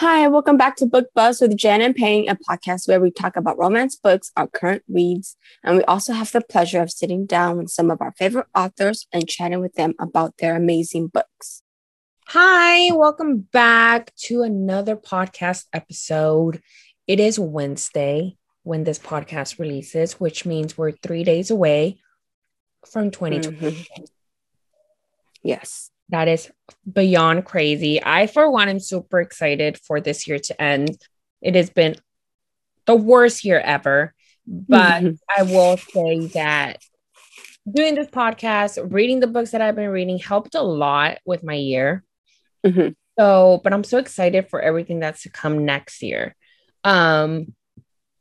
Hi, welcome back to Book Buzz with Jen and Payne, a podcast where we talk about romance books, our current reads, and we also have the pleasure of sitting down with some of our favorite authors and chatting with them about their amazing books. Hi, welcome back to another podcast episode. It is Wednesday when this podcast releases, which means we're three days away from 2020. Mhm. Yes. That is beyond crazy. I, for one, am super excited for this year to end. It has been the worst year ever, but Mhm. I will say that doing this podcast, reading the books that I've been reading helped a lot with my year. Mhm. So, but I'm so excited for everything that's to come next year. Um,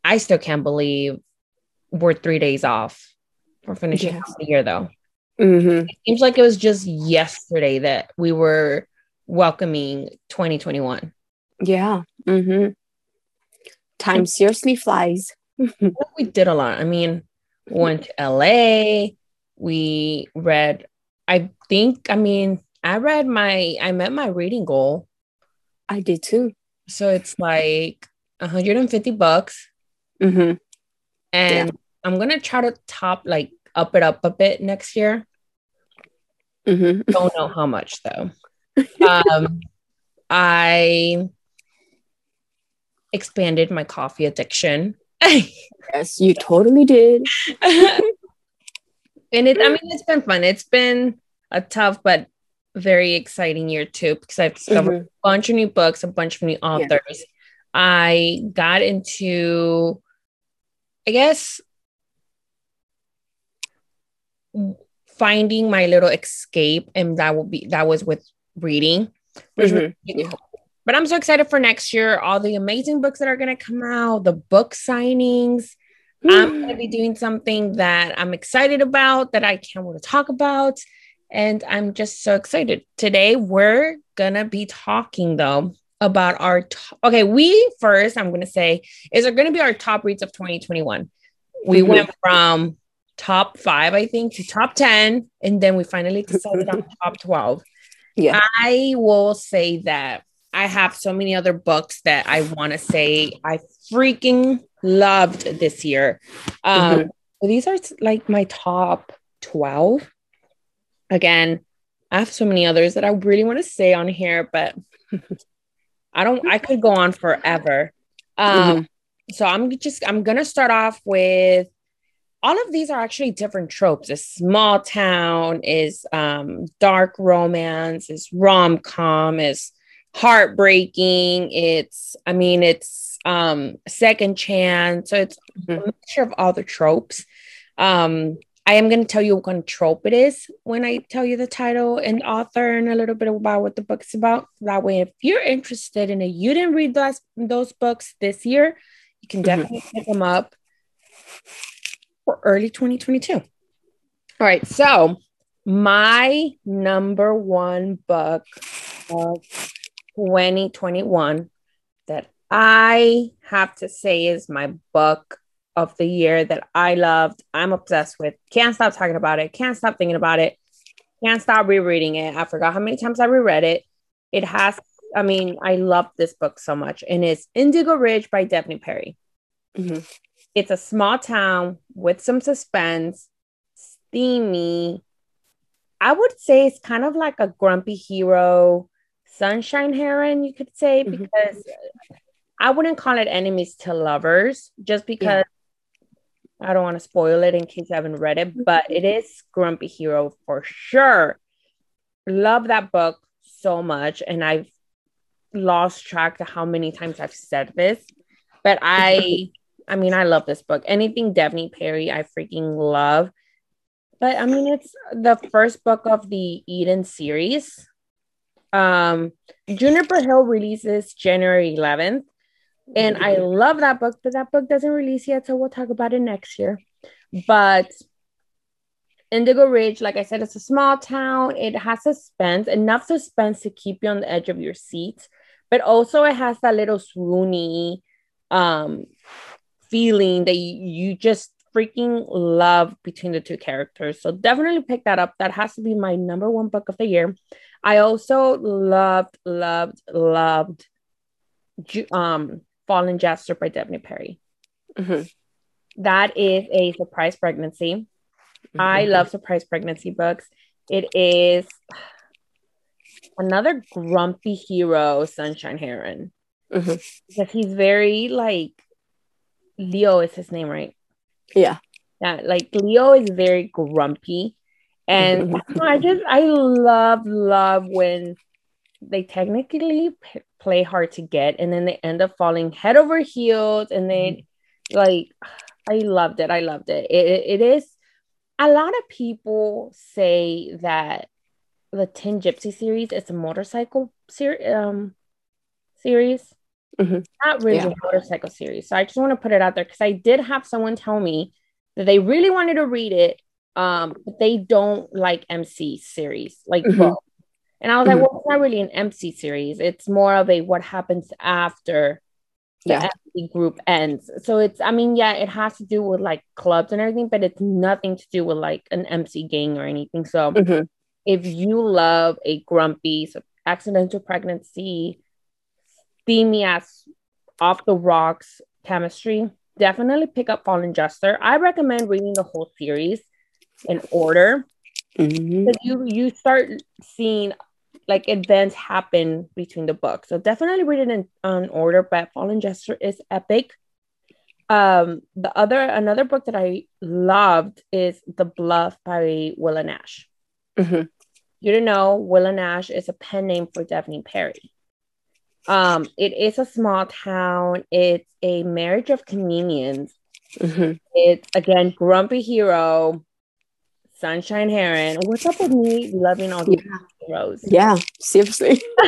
I still can't believe we're three days off for finishing Yes. the year, though. Mhm. It seems like it was just yesterday that we were welcoming 2021. Yeah. hmm Time seriously flies. We did a lot. I mean, went to LA. We read, I think, I mean, I read my, I met my reading goal. I did too. So it's like 150 bucks. hmm And I'm going to try to top, like, up it up a bit next year. hmm Don't know how much though. Um, I expanded my coffee addiction. Yes, you totally did. and it i mean it's been fun it's been a tough but very exciting year too because i've discovered a bunch of new books a bunch of new authors i got into i guess finding my little escape and that will be that was with reading Mhm. really but i'm so excited for next year all the amazing books that are going to come out the book signings I'm going to be doing something that I'm excited about, that I can't wait to talk about. And I'm just so excited. Today, we're going to be talking, though, about our. To- okay, we first, I'm going to say, is are going to be our top reads of 2021. We Mhm. went from top five, I think, to top 10. And then we finally decided on top 12. Yeah. I will say that I have so many other books that I want to say I freaking loved this year. Um, Mhm. these are like my top 12. Again, I have so many others that I really want to say on here, but I don't, I could go on forever. Um, so I'm just, I'm going to start off with all of these are actually different tropes. A small town is um, dark romance, is rom com, is heartbreaking. It's, I mean, it's um, second chance. So it's a Mhm. mixture of all the tropes. Um, I am going to tell you what kind of trope it is when I tell you the title and author and a little bit about what the book's about. That way, if you're interested in it, you didn't read those, those books this year, you can Mhm. definitely pick them up for early 2022. All right. So, my number one book of 2021 that I have to say is my book of the year that I loved. I'm obsessed with. Can't stop talking about it. Can't stop thinking about it. Can't stop rereading it. I forgot how many times I reread it. It has, I mean, I love this book so much. And it's Indigo Ridge by Devney Perry. Mhm. It's a small town with some suspense, steamy. I would say it's kind of like a grumpy hero, sunshine heron, you could say, Mhm. because I wouldn't call it enemies to lovers just because I don't want to spoil it in case you haven't read it, but it is grumpy hero for sure. Love that book so much. And I've lost track of how many times I've said this, but I I mean, I love this book. Anything Devney Perry, I freaking love. But I mean, it's the first book of the Eden series. Um, Juniper Hill releases January 11th. And I love that book, but that book doesn't release yet, so we'll talk about it next year. But Indigo Ridge, like I said, it's a small town. It has suspense, enough suspense to keep you on the edge of your seat, but also it has that little swoony um feeling that you, just freaking love between the two characters. So definitely pick that up. That has to be my number one book of the year. I also loved, loved, loved um, Fallen Jester by Devney Perry. Mm-hmm. That is a surprise pregnancy. Mm-hmm. I love surprise pregnancy books. It is another grumpy hero, Sunshine Heron. Mm-hmm. Because he's very like Leo is his name, right? Yeah. Yeah, like Leo is very grumpy. And I just I love love when they technically p- play hard to get and then they end up falling head over heels and then like I loved it. I loved it. It, it is a lot of people say that the Tin Gypsy series is a motorcycle ser- um, series. Mm-hmm. Not really yeah. a motorcycle series. So I just want to put it out there because I did have someone tell me that they really wanted to read it, um, but they don't like MC series, like mm-hmm. And I was mm-hmm. like, well, it's not really an MC series. It's more of a what happens after the yeah. MC group ends. So it's, I mean, yeah, it has to do with like clubs and everything, but it's nothing to do with like an MC gang or anything. So mm-hmm. if you love a grumpy so accidental pregnancy, steamy ass off the rocks chemistry, definitely pick up Fallen Jester. I recommend reading the whole series in order. Mm-hmm. You you start seeing like events happen between the books. So definitely read it in, in order, but Fallen Jester is epic. Um, the other another book that I loved is The Bluff by Willa Nash. Mm-hmm. You don't know Willa Nash is a pen name for Devney Perry. Um, it is a small town. It's a marriage of communions. Mm-hmm. It's again grumpy hero Sunshine Heron. What's up with me loving all these yeah. heroes? Yeah, seriously.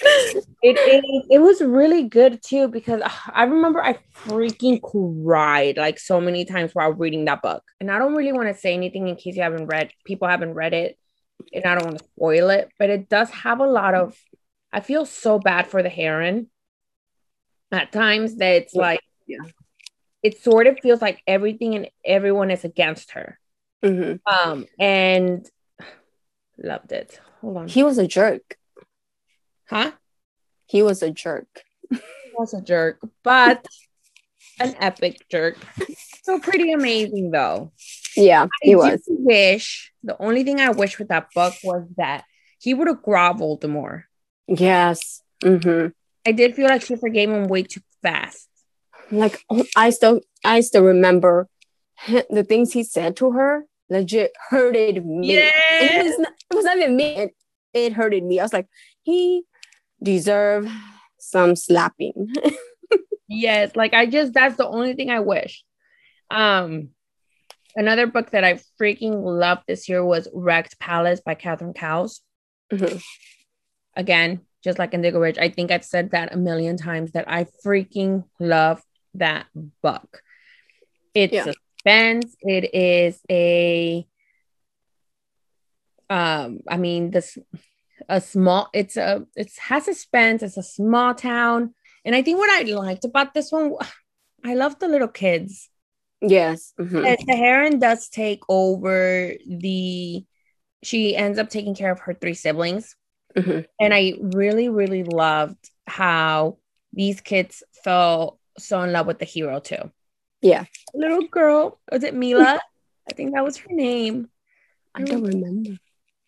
it, it, it was really good too because uh, I remember I freaking cried like so many times while reading that book. And I don't really want to say anything in case you haven't read, people haven't read it, and I don't want to spoil it, but it does have a lot of. I feel so bad for the heron at times that it's like, yeah, it sort of feels like everything and everyone is against her. Mm-hmm. Um, and loved it. Hold on. He was a jerk. Huh? He was a jerk. he was a jerk, but an epic jerk. So pretty amazing though. Yeah, he I was. Wish the only thing I wish with that book was that he would have groveled more. Yes. Mm-hmm. I did feel like she forgave him way too fast. Like I still, I still remember the things he said to her legit hurted me. Yeah. It was, not, it was not even me. It, it hurted me. I was like, he deserve some slapping. yes, like I just that's the only thing I wish. Um another book that I freaking loved this year was Wrecked Palace by Catherine Cowles. Mm-hmm. Again, just like Indigo Ridge, I think I've said that a million times that I freaking love that book. It's yeah. a suspense. It is a um, I mean, this a small it's a it has suspense, it's a small town. And I think what I liked about this one, I love the little kids. Yes. Mm-hmm. The heron does take over the she ends up taking care of her three siblings. Mm-hmm. And I really, really loved how these kids fell so in love with the hero too. Yeah. Little girl. Was it Mila? I think that was her name. I don't remember.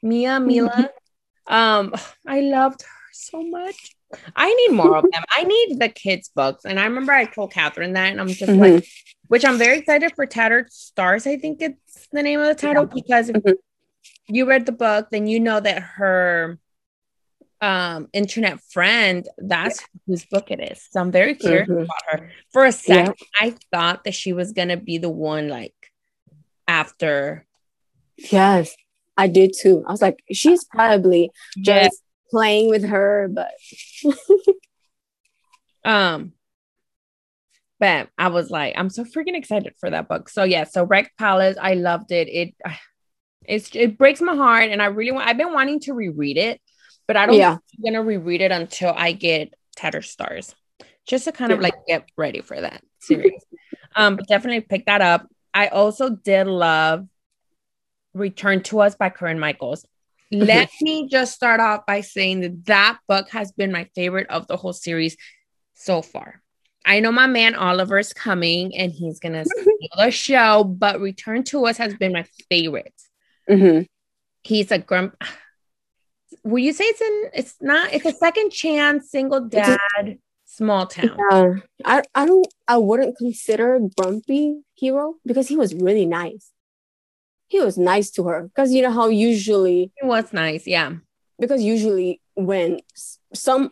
Mia, Mila. um, I loved her so much. I need more of them. I need the kids' books. And I remember I told Catherine that, and I'm just mm-hmm. like, which I'm very excited for Tattered Stars. I think it's the name of the title yeah. because mm-hmm. you read the book, then you know that her um internet friend that's yeah. whose book it is so i'm very curious mm-hmm. about her for a second yeah. i thought that she was gonna be the one like after yes i did too i was like she's probably just yeah. playing with her but um but i was like i'm so freaking excited for that book so yeah so wreck palace i loved it it it's it breaks my heart and i really want i've been wanting to reread it but I don't yeah. I'm gonna reread it until I get Tattered Stars. just to kind of like get ready for that series. um, but definitely pick that up. I also did love Return to Us by Corinne Michaels. Let me just start off by saying that that book has been my favorite of the whole series so far. I know my man Oliver's coming and he's gonna steal the show, but Return to Us has been my favorite. Mhm. He's a grump. Will you say it's in? It's not. It's a second chance, single It's a- dad, small town. Yeah, I I don't I wouldn't consider grumpy hero because he was really nice. He was nice to her because you know how usually he was nice, yeah. because usually when some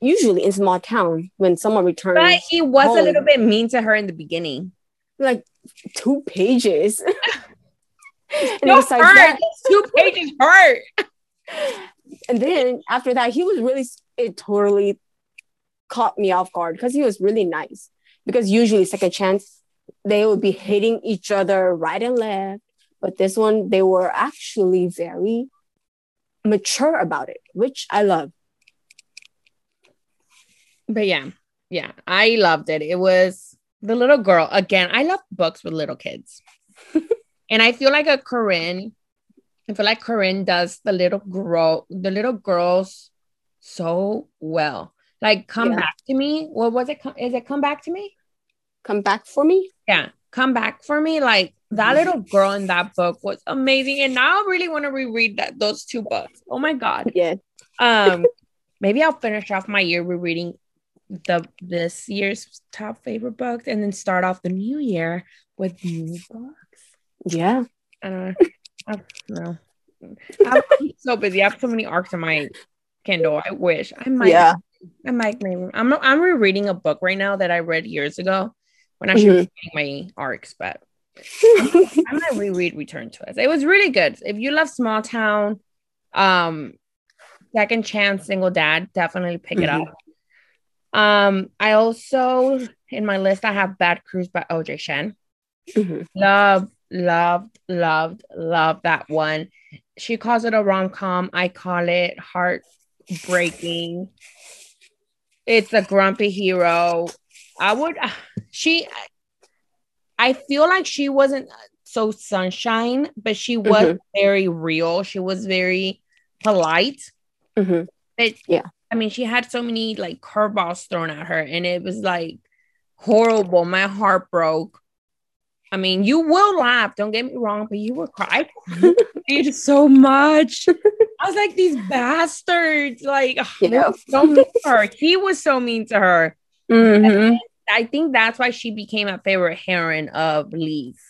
usually in small town when someone returns But he was a little bit mean to her in the beginning. like two pages. and No, besides hurt. that, Two pages hurt. and then after that, he was really it totally caught me off guard because he was really nice. Because usually second chance they would be hitting each other right and left, but this one they were actually very mature about it, which I love. But yeah, yeah, I loved it. It was the little girl again. I love books with little kids, and I feel like a Corinne. I feel like Corinne does the little girl, the little girls, so well. Like, come Yeah. back to me. What was it? Is it come back to me? Come back for me. Yeah, come back for me. Like that little girl in that book was amazing, and now I really want to reread that those two books. Oh my god. Yeah. Um, maybe I'll finish off my year rereading the this year's top favorite books, and then start off the new year with new books. Yeah. I don't know. I don't know. I'm so busy. I have so many arcs in my Kindle. I wish I might. Yeah. I might. Maybe. I'm I'm rereading a book right now that I read years ago when I should Mhm. reading my arcs, but I'm gonna reread Return to Us. It was really good. If you love small town, um, second chance, single dad, definitely pick it up. Um, I also in my list I have Bad Cruz by LJ Shen. Mhm. Love, loved, loved, loved that one. She calls it a rom com. I call it heartbreaking. It's a grumpy hero. I would, she, I feel like she wasn't so sunshine, but she was Mhm. very real. She was very polite. Mhm. But Yeah. I mean, she had so many like curveballs thrown at her, and it was like horrible. My heart broke. I mean, you will laugh, don't get me wrong, but you crying cried so much. I was like, these bastards, like, Yeah. were so mean to her. He was so mean to her. Mhm. I think that's why she became a favorite heroine of Lee's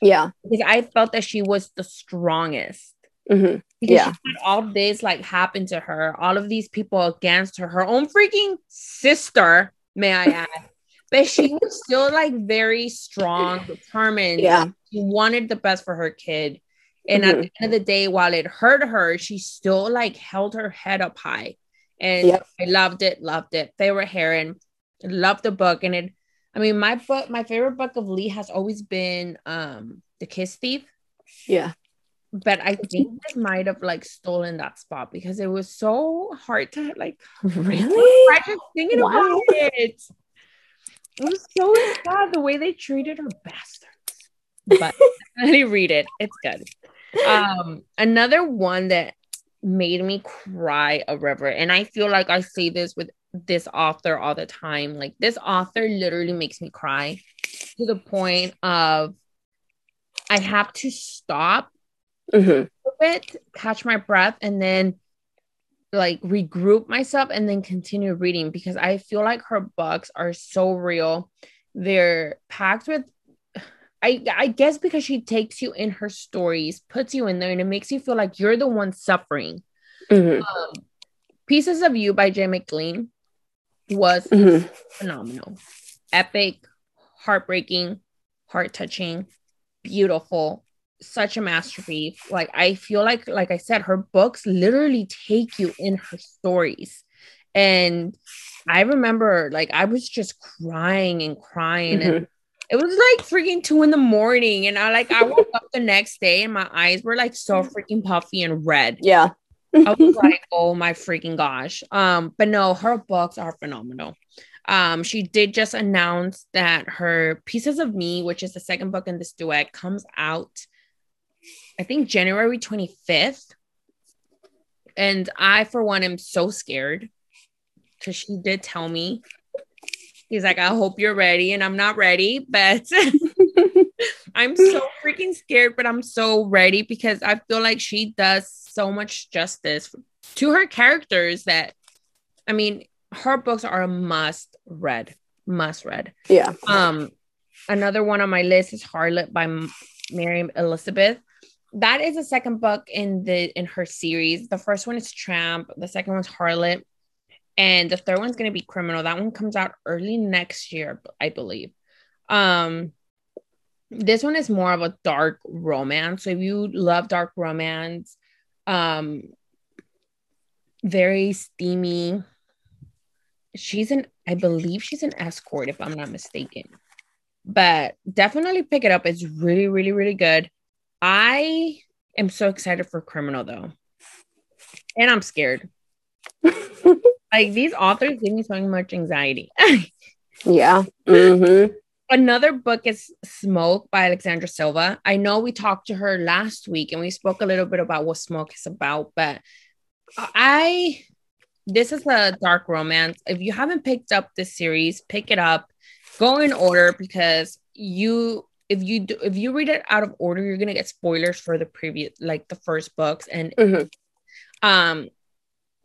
Yeah. because I felt that she was the strongest. Mhm. Because Yeah. she had all this like happened to her, all of these people against her, her own freaking sister, may I add. but she was still like very strong, determined. Yeah. She wanted the best for her kid. And at the end of the day, while it hurt her, she still like held her head up high. And Yep. I loved it, loved it. Favorite Heron, loved the book. And it, I mean, my book, my favorite book of Lee has always been um The Kiss Thief Yeah. but I think it might have like stolen that spot because it was so hard to like Really? I just thinking Wow. about it. It was so sad the way they treated her bastards. But definitely read it. It's good. Um, another one that made me cry a river, and I feel like I say this with this author all the time. Like this author literally makes me cry to the point of I have to stop Mhm. bit, catch my breath, and then like regroup myself and then continue reading because I feel like her books are so real. They're packed with I I guess because she takes you in her stories, puts you in there, and it makes you feel like you're the one suffering. Mhm. Um, Pieces of You by Jay McLean was Mhm. phenomenal, epic, heartbreaking, heart touching, beautiful, such a masterpiece. Like I feel like, like I said, her books literally take you in her stories, and I remember like I was just crying and crying, and Mhm. it was like freaking two in the morning, and I like I woke up the next day and my eyes were like so freaking puffy and red. Yeah. I was like, oh my freaking gosh. Um, but no, her books are phenomenal. Um, she did just announce that her Pieces of Me, which is the second book in this duet, comes out, I think January 25th. And I, for one, am so scared because she did tell me. He's like, I hope you're ready. And I'm not ready, but I'm so freaking scared, but I'm so ready because I feel like she does so much justice to her characters that, I mean, her books are a must read, must read. Yeah. Um, another one on my list is Harlot by Mary Elizabeth. That is the second book in the in her series. The first one is Tramp. The second one's Harlot, and the third one's gonna be Criminal. That one comes out early next year, I believe. Um, this one is more of a dark romance. So if you love dark romance, um, very steamy she's an I believe she's an escort if I'm not mistaken. But definitely pick it up. It's really, really, really good. I am so excited for Criminal though. And I'm scared. like these authors give me so much anxiety. yeah. Mm-hmm. Another book is Smoke by Alexandra Silva. I know we talked to her last week and we spoke a little bit about what Smoke is about, but I this is a dark romance. If you haven't picked up this series, pick it up. Go in order because you if you do if you read it out of order, you're gonna get spoilers for the previous like the first books. And mm-hmm. um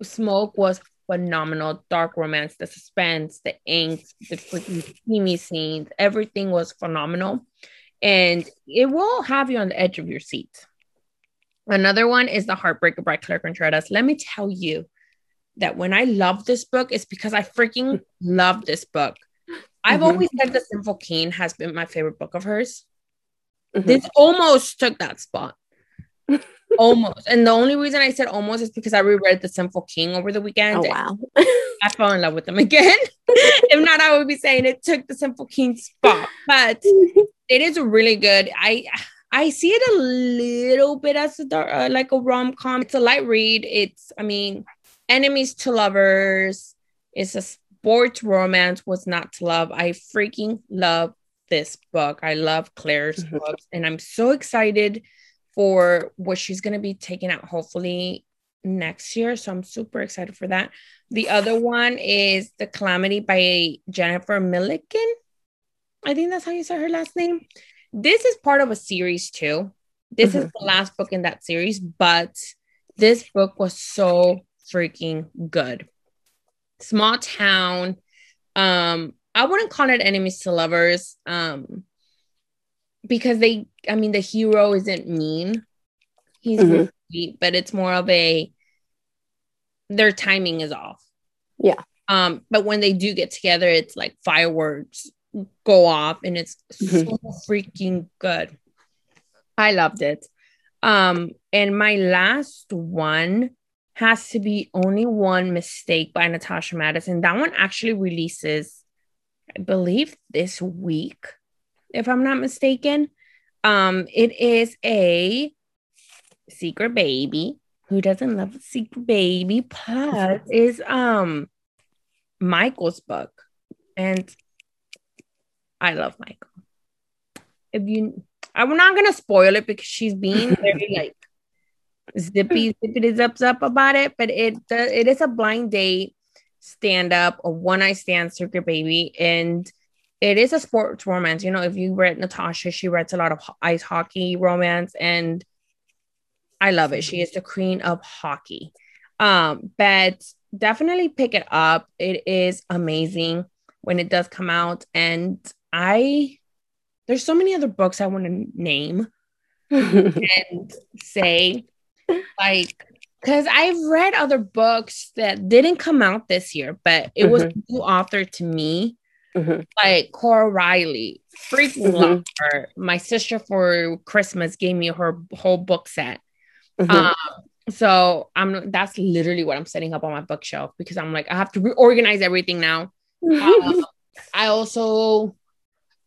Smoke was phenomenal. Dark romance, the suspense, the ink, the freaking steamy scenes, everything was phenomenal. And it will have you on the edge of your seat. Another one is The Heartbreaker by Claire Contreras. Let me tell you, that when I love this book, it's because I freaking love this book. I've mm-hmm. always said The Sinful King has been my favorite book of hers. Mm-hmm. This almost took that spot. almost. And the only reason I said almost is because I reread The Sinful King over the weekend. Oh, wow. I fell in love with them again. if not, I would be saying it took The Sinful King spot. But it is really good. I I see it a little bit as a uh, like a rom com. It's a light read. It's, I mean, enemies to lovers. It's a sports romance. Was not to love. I freaking love this book. I love Claire's mm-hmm. books, and I'm so excited for what she's going to be taking out hopefully next year. So I'm super excited for that. The other one is The Calamity by Jennifer Millikin. I think that's how you say her last name. This is part of a series too. This mm-hmm. is the last book in that series, but this book was so freaking good. Small town. Um, I wouldn't call it enemies to lovers. Um, because they, I mean, the hero isn't mean. He's mm-hmm. sweet, but it's more of a their timing is off. Yeah. Um, but when they do get together, it's like fireworks go off and it's mm-hmm. so freaking good. I loved it. Um, and my last one has to be only one mistake by Natasha Madison. That one actually releases, I believe, this week, if I'm not mistaken. Um, it is a secret baby. Who doesn't love a secret baby? Plus, is um Michael's book, and I love Michael. If you, I'm not gonna spoil it because she's being very like zippy zippity zip zip about it, but it it is a blind date stand up, a one night stand secret baby, and it is a sports romance. You know, if you read Natasha, she writes a lot of ice hockey romance, and I love it. She is the queen of hockey. Um, but definitely pick it up. It is amazing when it does come out, and I there's so many other books I want to name and say like because I've read other books that didn't come out this year, but it mm-hmm. was a new author to me. Mm-hmm. Like Cora Reilly, freaking mm-hmm. love her. My sister for Christmas gave me her whole book set. Mm-hmm. Um, so I'm that's literally what I'm setting up on my bookshelf because I'm like I have to reorganize everything now. um, I also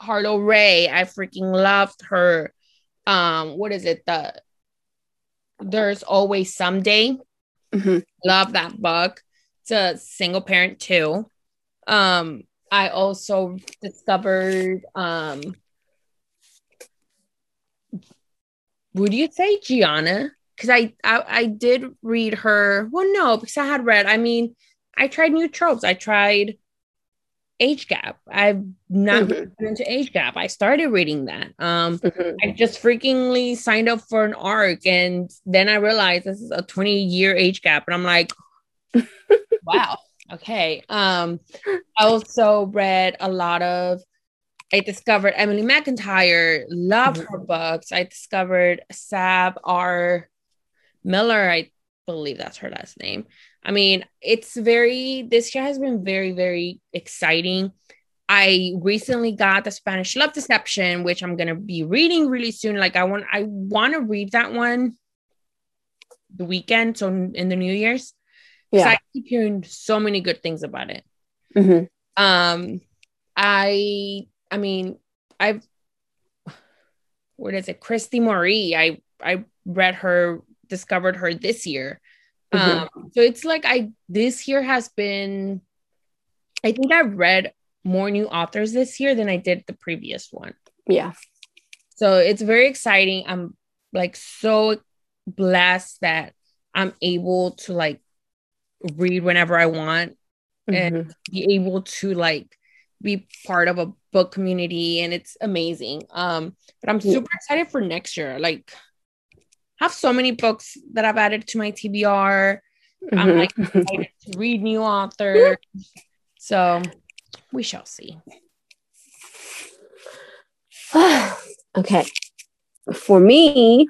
Harloe Rae, I freaking loved her. Um, what is it? The there's always someday. Mm-hmm. Love that book. It's a single parent too. Um, I also discovered um would you say Giana? Because I, I I did read her. Well, no, because I had read. I mean, I tried new tropes. I tried age gap. I've not Mhm. been into age gap. I started reading that. Um, Mhm. I just freakingly signed up for an arc, and then I realized this is a 20 year age gap, and I'm like, wow, okay. Um, I also read a lot of. I discovered Emily McIntyre. Love her books. I discovered Sav R. Miller. I believe that's her last name. I mean, it's very, this year has been very, very exciting. I recently got the Spanish Love Deception, which I'm gonna be reading really soon. Like I want, I want to read that one the weekend, so in the New Year's. Yeah. I keep hearing so many good things about it. Mhm. Um, I, I mean, I've, what is it, Christy Marie? I, I read her, discovered her this year. Mhm. Um, so it's like I this year has been I think I've read more new authors this year than I did the previous one. Yeah. So it's very exciting. I'm like so blessed that I'm able to like read whenever I want and Mhm. be able to like be part of a book community and it's amazing. Um but I'm super excited for next year. Like I have so many books that I've added to my TBR. I'm Mhm. like excited to read new authors. So we shall see. okay. For me,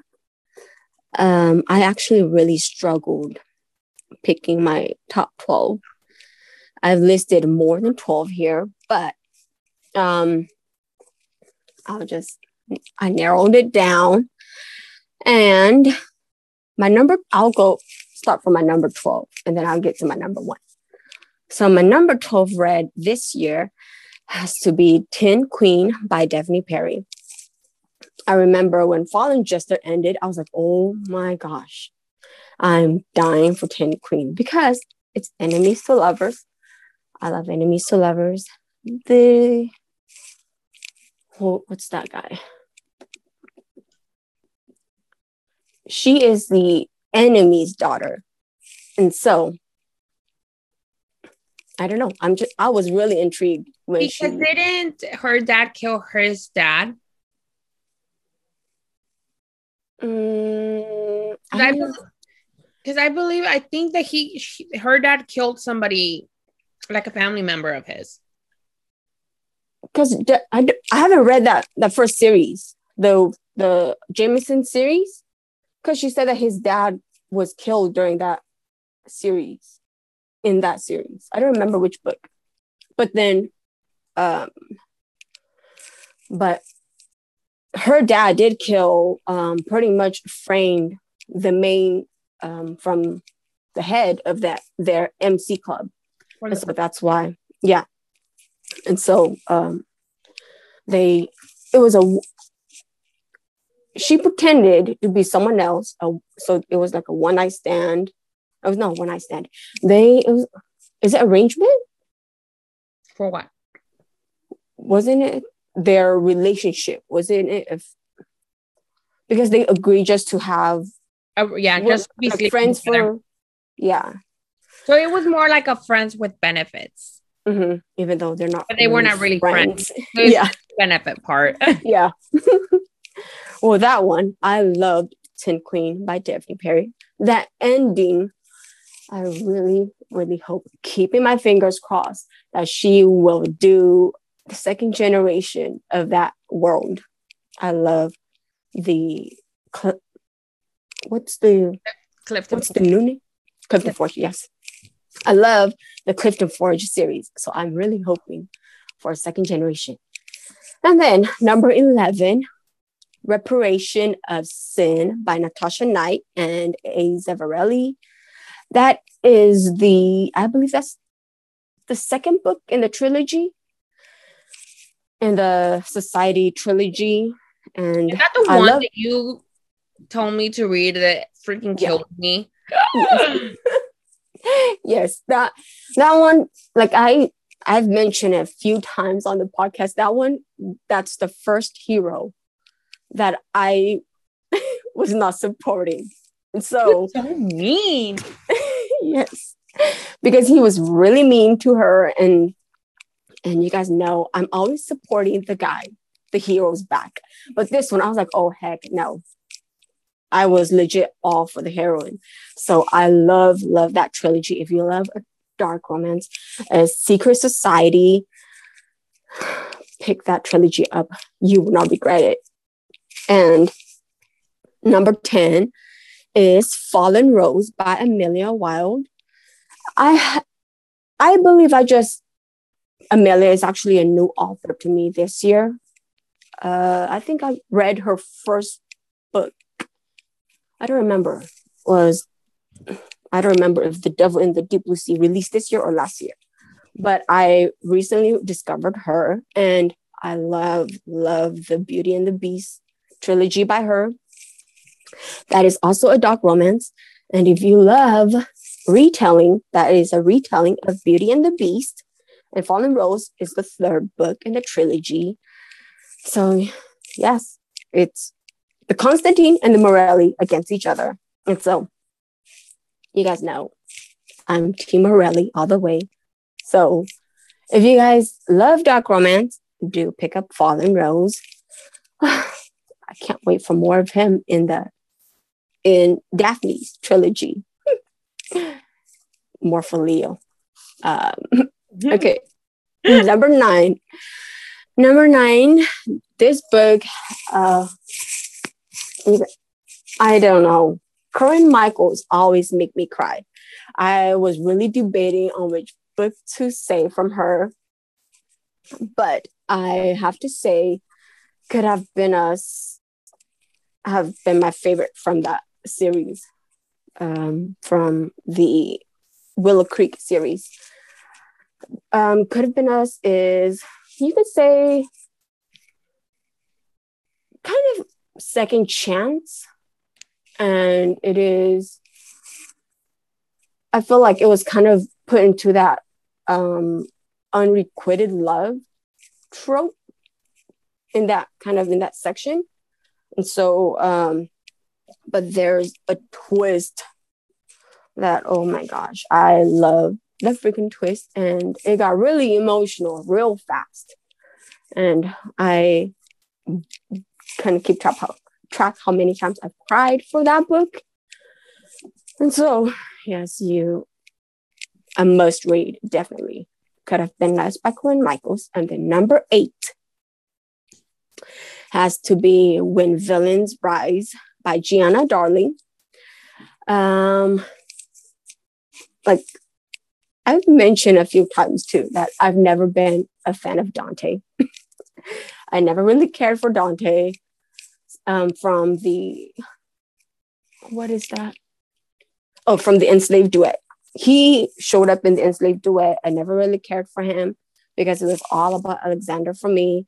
um, I actually really struggled picking my top 12. I've listed more than 12 here, but um, I'll just, I narrowed it down. And my number, I'll go start from my number 12 and then I'll get to my number one. So my number 12 read this year has to be Tin Queen by Devney Perry. I remember when Fallen Jester ended, I was like, oh my gosh, I'm dying for Tin Queen because it's enemies to lovers. I love enemies to lovers. The what's that guy? She is the enemy's daughter. And so I don't know. I'm just I was really intrigued when Because she didn't her dad kill his dad? Mm, I I. Because I believe I think that he she, her dad killed somebody like a family member of his. because I, I haven't read that the first series, the the Jamison series, because she said that his dad was killed during that series, in that series. I don't remember which book, but then, um, but her dad did kill, um, pretty much framed the main, um, from the head of that their MC club. And so that's why, yeah. And so um they it was a she pretended to be someone else. Uh, so it was like a one night stand. It was not one night stand. They it was is it arrangement? for what? Wasn't it their relationship? Wasn't it if because they agreed just to have Uh, yeah, just be like friends together. for yeah. So it was more like a friends with benefits. Mhm. Even though they're not, But they were not really friends. So yeah, benefit part. yeah. well, that one I loved Tin Queen by Devney Perry. That ending, I really, really hope, keeping my fingers crossed that she will do the second generation of that world. I love the cl- what's the Clifton. what's the new name? Clifton Forge, yes. I love the Clifton Forge series. So I'm really hoping for a second generation. And then number 11, Reparation of Sin by Natasha Knight and A. Zavarelli. That is the, I believe that's the second book in the trilogy, in the Society trilogy. And Is that the I one love- that you told me to read that freaking Yeah. killed me? yes that that one like i I've mentioned it a few times on the podcast. That one, that's the first hero that I was not supporting. And so, so mean. yes, because he was really mean to her, and and you guys know I'm always supporting the guy, the hero's back. But this one, I was like, oh heck no. I was legit all for the heroine. So I love, love that trilogy. If you love a dark romance, a secret society, pick that trilogy up. You will not regret it. And number 10 is Fallen Rose by Amelia Wilde. I I believe I just Amelia is actually a new author to me this year. Uh, I think I read her first book. I don't remember. Was I don't remember if The Devil in the Deep Blue Sea released this year or last year. But I recently discovered her and I love, love the Beauty and the Beast trilogy by her. That is also a dark romance. And if you love retelling, that is a retelling of Beauty and the Beast. And Fallen Rose is the third book in the trilogy. So, yes, it's the Constantine and the Morelli against each other. And so, you guys know I'm Team Morelli all the way. So, if you guys love dark romance, do pick up Fallen Rose. I can't wait for more of him in the in Devney's trilogy. more for Leo. Um, okay, number nine. Number nine. This book, uh, I don't know. Corinne Michaels always make me cry. I was really debating on which book to say from her, but I have to say, could have been us have been my favorite from that series, um, from the Willow Creek series. Um, could have been us is you could say kind of second chance, and it is. I feel like it was kind of put into that um, unrequited love trope in that kind of in that section and so um but there's a twist that oh my gosh i love the freaking twist. And it got really emotional real fast. And i kind of keep track how, track how many times i've cried for that book. And so yes you a must read definitely. Could have been by Corinne Michaels. And then number eight has to be When Villains Rise by Giana Darling. Um, like I've mentioned a few times too that I've never been a fan of Dante. I never really cared for Dante um, from the what is that? Oh, from the enslaved duet he showed up in the enslaved duet. I never really cared for him because it was all about Alexander for me.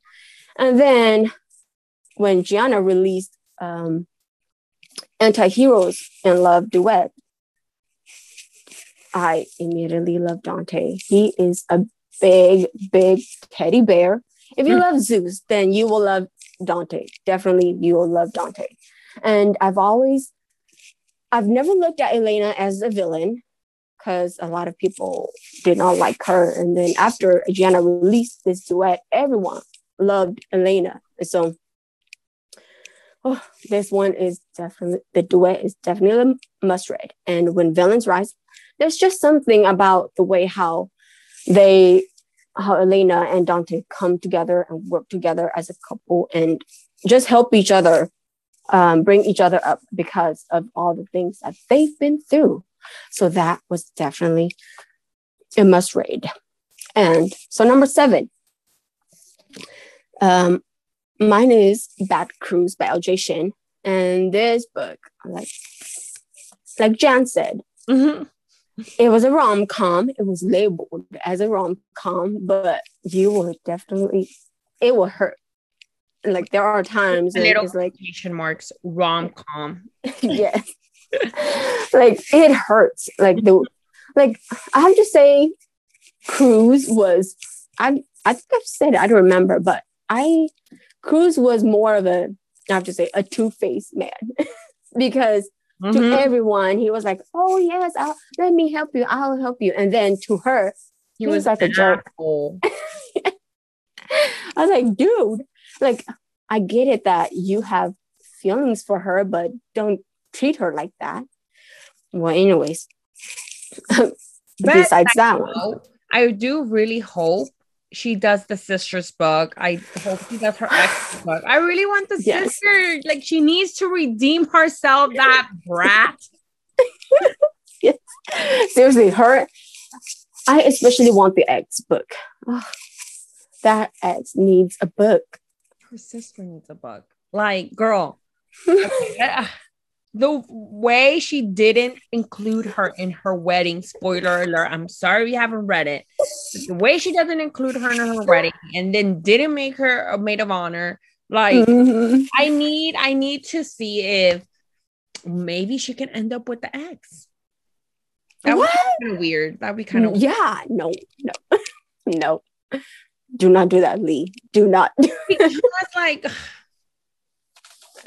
And then when Giana released um, Anti-Heroes in Love duet, I immediately loved Dante. He is a big, big teddy bear. If you mm. love Zeus, then you will love Dante. Definitely, you will love Dante. And I've always, I've never looked at Elena as a villain because a lot of people did not like her. And then after Giana released this duet, everyone loved Elena. So oh, this one is definitely the duet is definitely a must read. And when villains rise, there's just something about the way how they how Elena and Dante come together and work together as a couple and just help each other um, bring each other up because of all the things that they've been through. So that was definitely a must read. And so number seven, um, mine is Bad Cruz by LJ Shen. And this book, like like Jan said, mm-hmm. it was a rom com. It was labeled as a rom com, but you will definitely it will hurt. Like there are times little it's like quotation marks rom com. yes. like it hurts. Like the like I have to say, Cruz was I I think I've said it, I don't remember, but I Cruz was more of a I have to say a two-faced man because mm-hmm. to everyone he was like, Oh yes, I'll, let me help you, I'll help you. And then to her, he, he was, was, like a jerk. I was like, dude, like I get it that you have feelings for her, but don't treat her like that. Well, anyways, besides that one, I do really hope she does the sisters book. I hope she does her ex book. I really want the yes. sister. Like she needs to redeem herself. That brat. yes. Seriously, her. I especially want the ex book. Oh, that ex needs a book. Her sister needs a book. Like, girl, the way she didn't include her in her wedding spoiler alert i'm sorry you haven't read it the way she doesn't include her in her wedding and then didn't make her a maid of honor like mm-hmm. i need i need to see if maybe she can end up with the ex. That would be kind of weird. That'd be kind of yeah no no no. Do not do that lee. Do not because like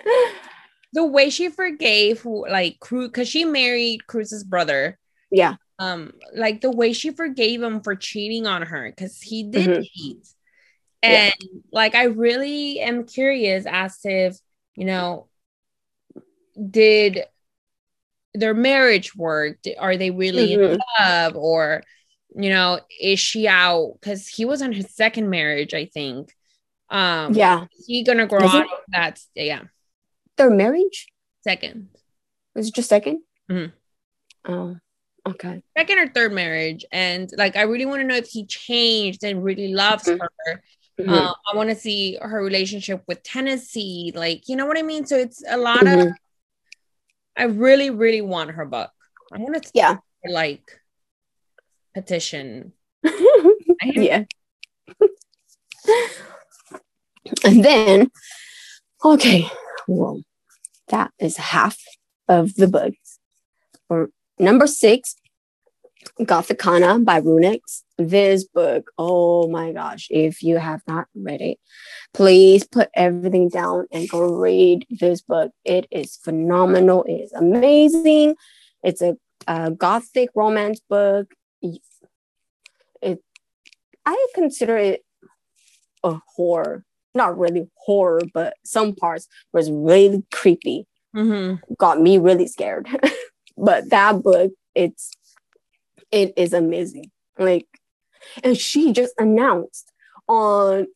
the way she forgave like Cruz because she married Cruz's brother. Yeah. Um, like the way she forgave him for cheating on her because he did mm-hmm. cheat. And yeah. like I really am curious as to if, you know, did their marriage work? Are they really mm-hmm. in love? Or, you know, is she out? Because he was on his second marriage, I think. Um, yeah. Is he gonna grow out of that? Yeah their marriage? Second. Was it just 2nd mm-hmm. Oh, okay. Second or third marriage. And like, I really want to know if he changed and really loves mm-hmm. her. Mm-hmm. Uh, I want to see her relationship with Tennessee. Like, you know what I mean? So it's a lot of, mm-hmm. I really, really want her book. I want to, yeah, like petition. yeah. and then, okay, well, that is half of the books. Or number six, Gothikana by RuNyx. This book, oh my gosh, if you have not read it, please put everything down and go read this book. It is phenomenal. It is amazing. It's a, a gothic romance book. It, I consider it a horror not really horror, but some parts was really creepy. Mm-hmm. Got me really scared. but that book, it's it is amazing. Like, and she just announced on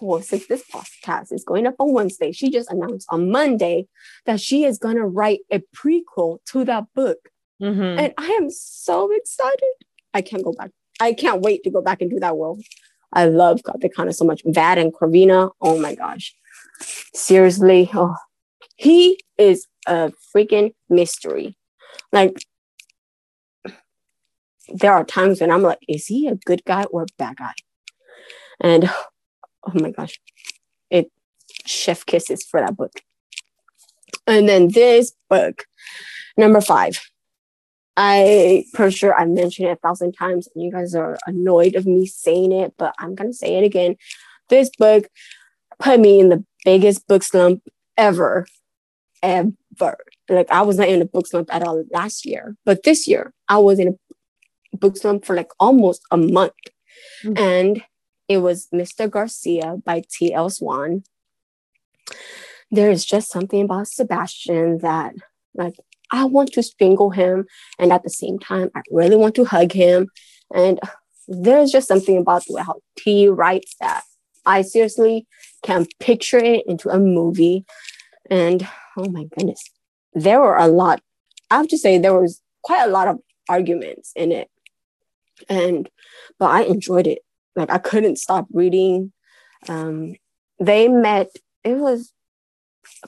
well, since this podcast is going up on Wednesday, she just announced on Monday that she is gonna write a prequel to that book. Mm-hmm. And I am so excited. I can't go back. I can't wait to go back into that world. I love of so much. Vad and Corvina, oh my gosh. Seriously, oh, he is a freaking mystery. Like, there are times when I'm like, is he a good guy or a bad guy? And oh my gosh, it chef kisses for that book. And then this book, number five, I for sure I mentioned it a thousand times and you guys are annoyed of me saying it, but I'm gonna say it again. This book put me in the biggest book slump ever, ever. Like I was not in a book slump at all last year, but this year I was in a book slump for like almost a month. Mm-hmm. And it was Mr. Garcia by T.L. Swan. There is just something about Sebastian that like I want to strangle him. And at the same time, I really want to hug him. And there's just something about the way how T writes that I seriously can picture it into a movie. And oh my goodness, there were a lot. I have to say, there was quite a lot of arguments in it. And, but I enjoyed it. Like, I couldn't stop reading. Um, they met, it was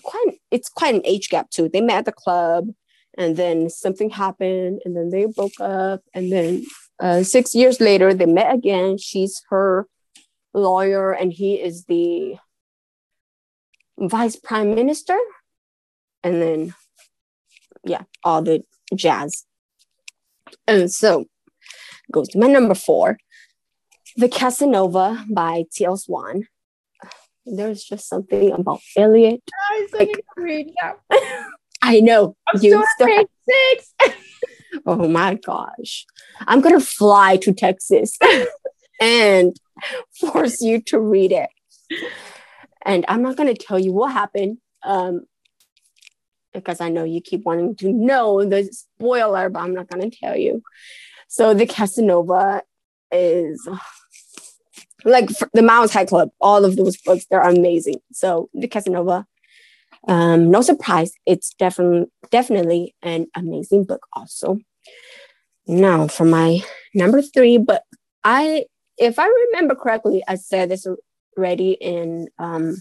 quite, it's quite an age gap too. They met at the club and then something happened and then they broke up and then uh, six years later they met again she's her lawyer and he is the vice prime minister and then yeah all the jazz and so goes to my number four The Casanova by T.L. Swan. There's just something about Elliot. I Like- read that. I know I'm you still page six. Oh my gosh. I'm going to fly to Texas and force you to read it. And I'm not going to tell you what happened um, because I know you keep wanting to know the spoiler, but I'm not going to tell you. So, the Casanova is like the Miles High Club, all of those books, they're amazing. So, the Casanova, um, no surprise, it's definitely definitely an amazing book also. Now for my number three, but I if I remember correctly, I said this already in um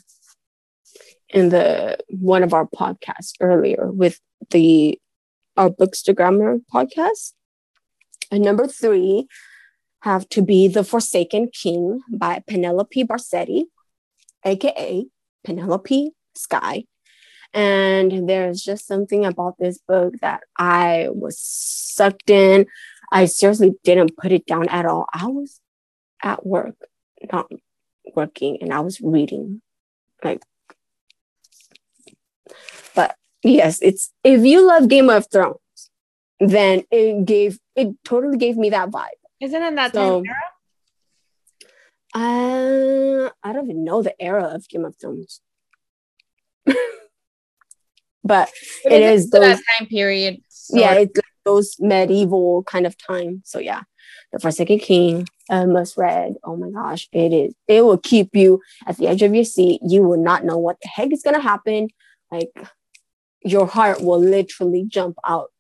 in the one of our podcasts earlier with the our books to grammar podcast. And number three have to be The Forsaken King by Penelope Barsetti, aka Penelope Sky. And there's just something about this book that I was sucked in. I seriously didn't put it down at all. I was at work, not working, and I was reading. Like, but yes, it's if you love Game of Thrones, then it gave it totally gave me that vibe. Isn't it that So- time? era? Uh, I don't even know the era of Game of Thrones. but it is those that time period. yeah, it's like those medieval kind of time. So yeah, the Forsaken King, uh, must read. Oh my gosh, it is. It will keep you at the edge of your seat. You will not know what the heck is gonna happen. Like your heart will literally jump out,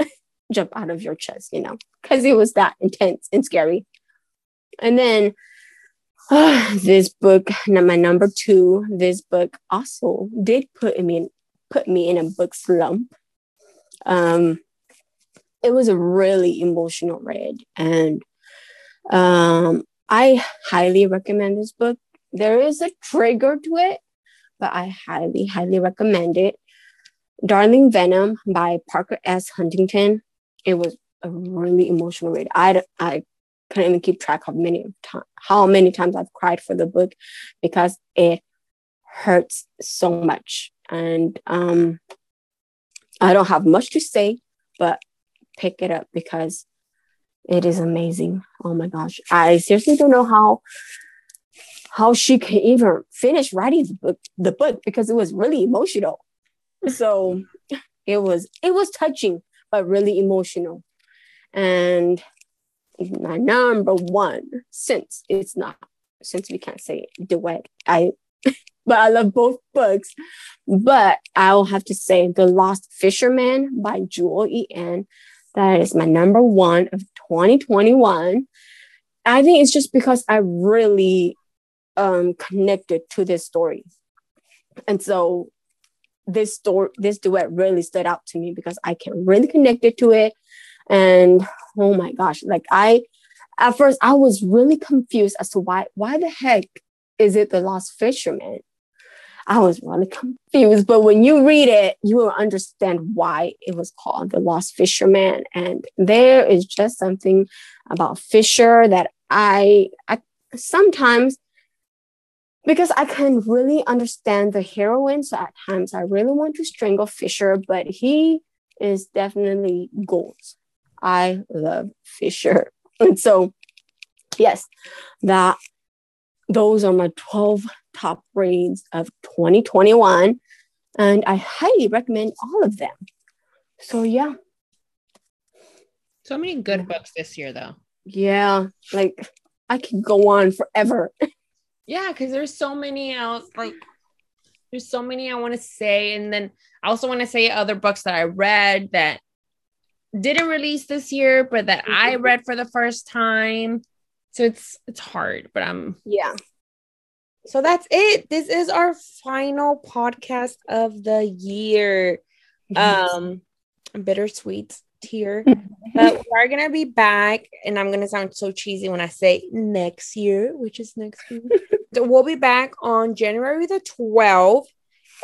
jump out of your chest. You know, because it was that intense and scary. And then this book, my number two, this book also did put me in put me in a book slump. Um, it was a really emotional read, and um, I highly recommend this book. There is a trigger to it, but I highly, highly recommend it. Darling Venom by Parker S. Huntington. It was a really emotional read. I, I couldn't even keep track of many time, how many times I've cried for the book because it hurts so much. And um, I don't have much to say, but pick it up because it is amazing. Oh my gosh. I seriously don't know how how she can even finish writing the book the book because it was really emotional. So it was it was touching but really emotional. And my number one, since it's not since we can't say duet, I but I love both books. But I'll have to say The Lost Fisherman by Jewel E. Ann. That is my number one of 2021. I think it's just because I really um connected to this story. And so this story, this duet really stood out to me because I can really connect it to it. And oh my gosh, like I at first I was really confused as to why why the heck is it the lost fisherman? I was really confused, but when you read it, you will understand why it was called the Lost Fisherman. And there is just something about Fisher that I, I sometimes because I can really understand the heroine. So at times I really want to strangle Fisher, but he is definitely gold. I love Fisher. And so, yes, that those are my 12 top reads of 2021 and i highly recommend all of them so yeah So many good books this year, though. yeah like i could go on forever Yeah, because there's so many else. Like, there's so many I want to say, and then I also want to say other books that I read that didn't release this year, but that I mm-hmm. read for the first time. So it's it's hard, but I'm yeah So that's it. This is our final podcast of the year. Um, bittersweet here, but we are gonna be back, and I'm gonna sound so cheesy when I say next year, which is next year. so we'll be back on January the 12th.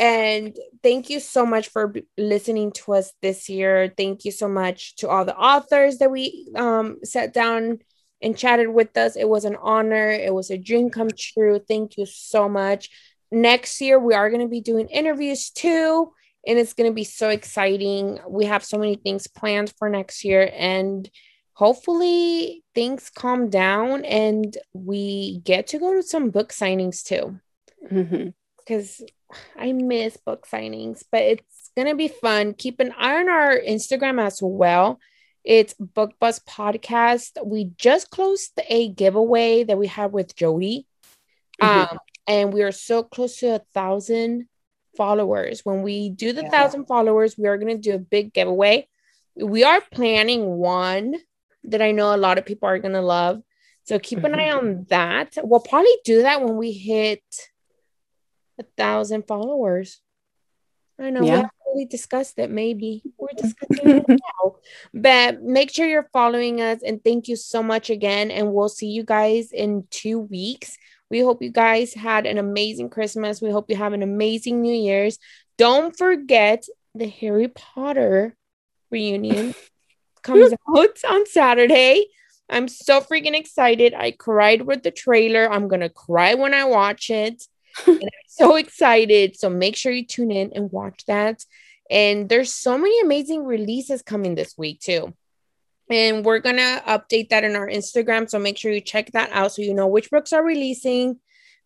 And thank you so much for b- listening to us this year. Thank you so much to all the authors that we um sat down and chatted with us. It was an honor. It was a dream come true. Thank you so much. Next year, we are going to be doing interviews too, and it's going to be so exciting. We have so many things planned for next year, and hopefully, things calm down and we get to go to some book signings too. Because mm-hmm. I miss book signings, but it's going to be fun. Keep an eye on our Instagram as well it's Book Buzz Podcast. We just closed a giveaway that we had with Jody. Mm-hmm. Um, and we are so close to a thousand followers. When we do the yeah. thousand followers, we are going to do a big giveaway. We are planning one that I know a lot of people are going to love. So keep an eye on that. We'll probably do that when we hit a thousand followers. I know yeah. we haven't really discussed it. Maybe we're discussing it now. But make sure you're following us and thank you so much again. And we'll see you guys in two weeks. We hope you guys had an amazing Christmas. We hope you have an amazing New Year's. Don't forget the Harry Potter reunion comes out on Saturday. I'm so freaking excited. I cried with the trailer. I'm going to cry when I watch it. and I'm so excited. So make sure you tune in and watch that. And there's so many amazing releases coming this week too. And we're gonna update that in our Instagram. So make sure you check that out so you know which books are releasing.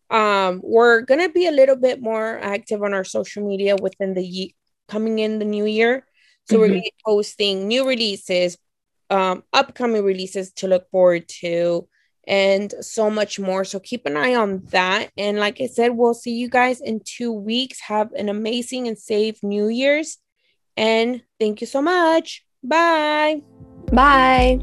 Um, we're gonna be a little bit more active on our social media within the ye- coming in the new year. So mm-hmm. we're gonna be posting new releases, um, upcoming releases to look forward to and so much more. So keep an eye on that. And like I said, we'll see you guys in two weeks. Have an amazing and safe New Year's. And thank you so much. Bye. Bye.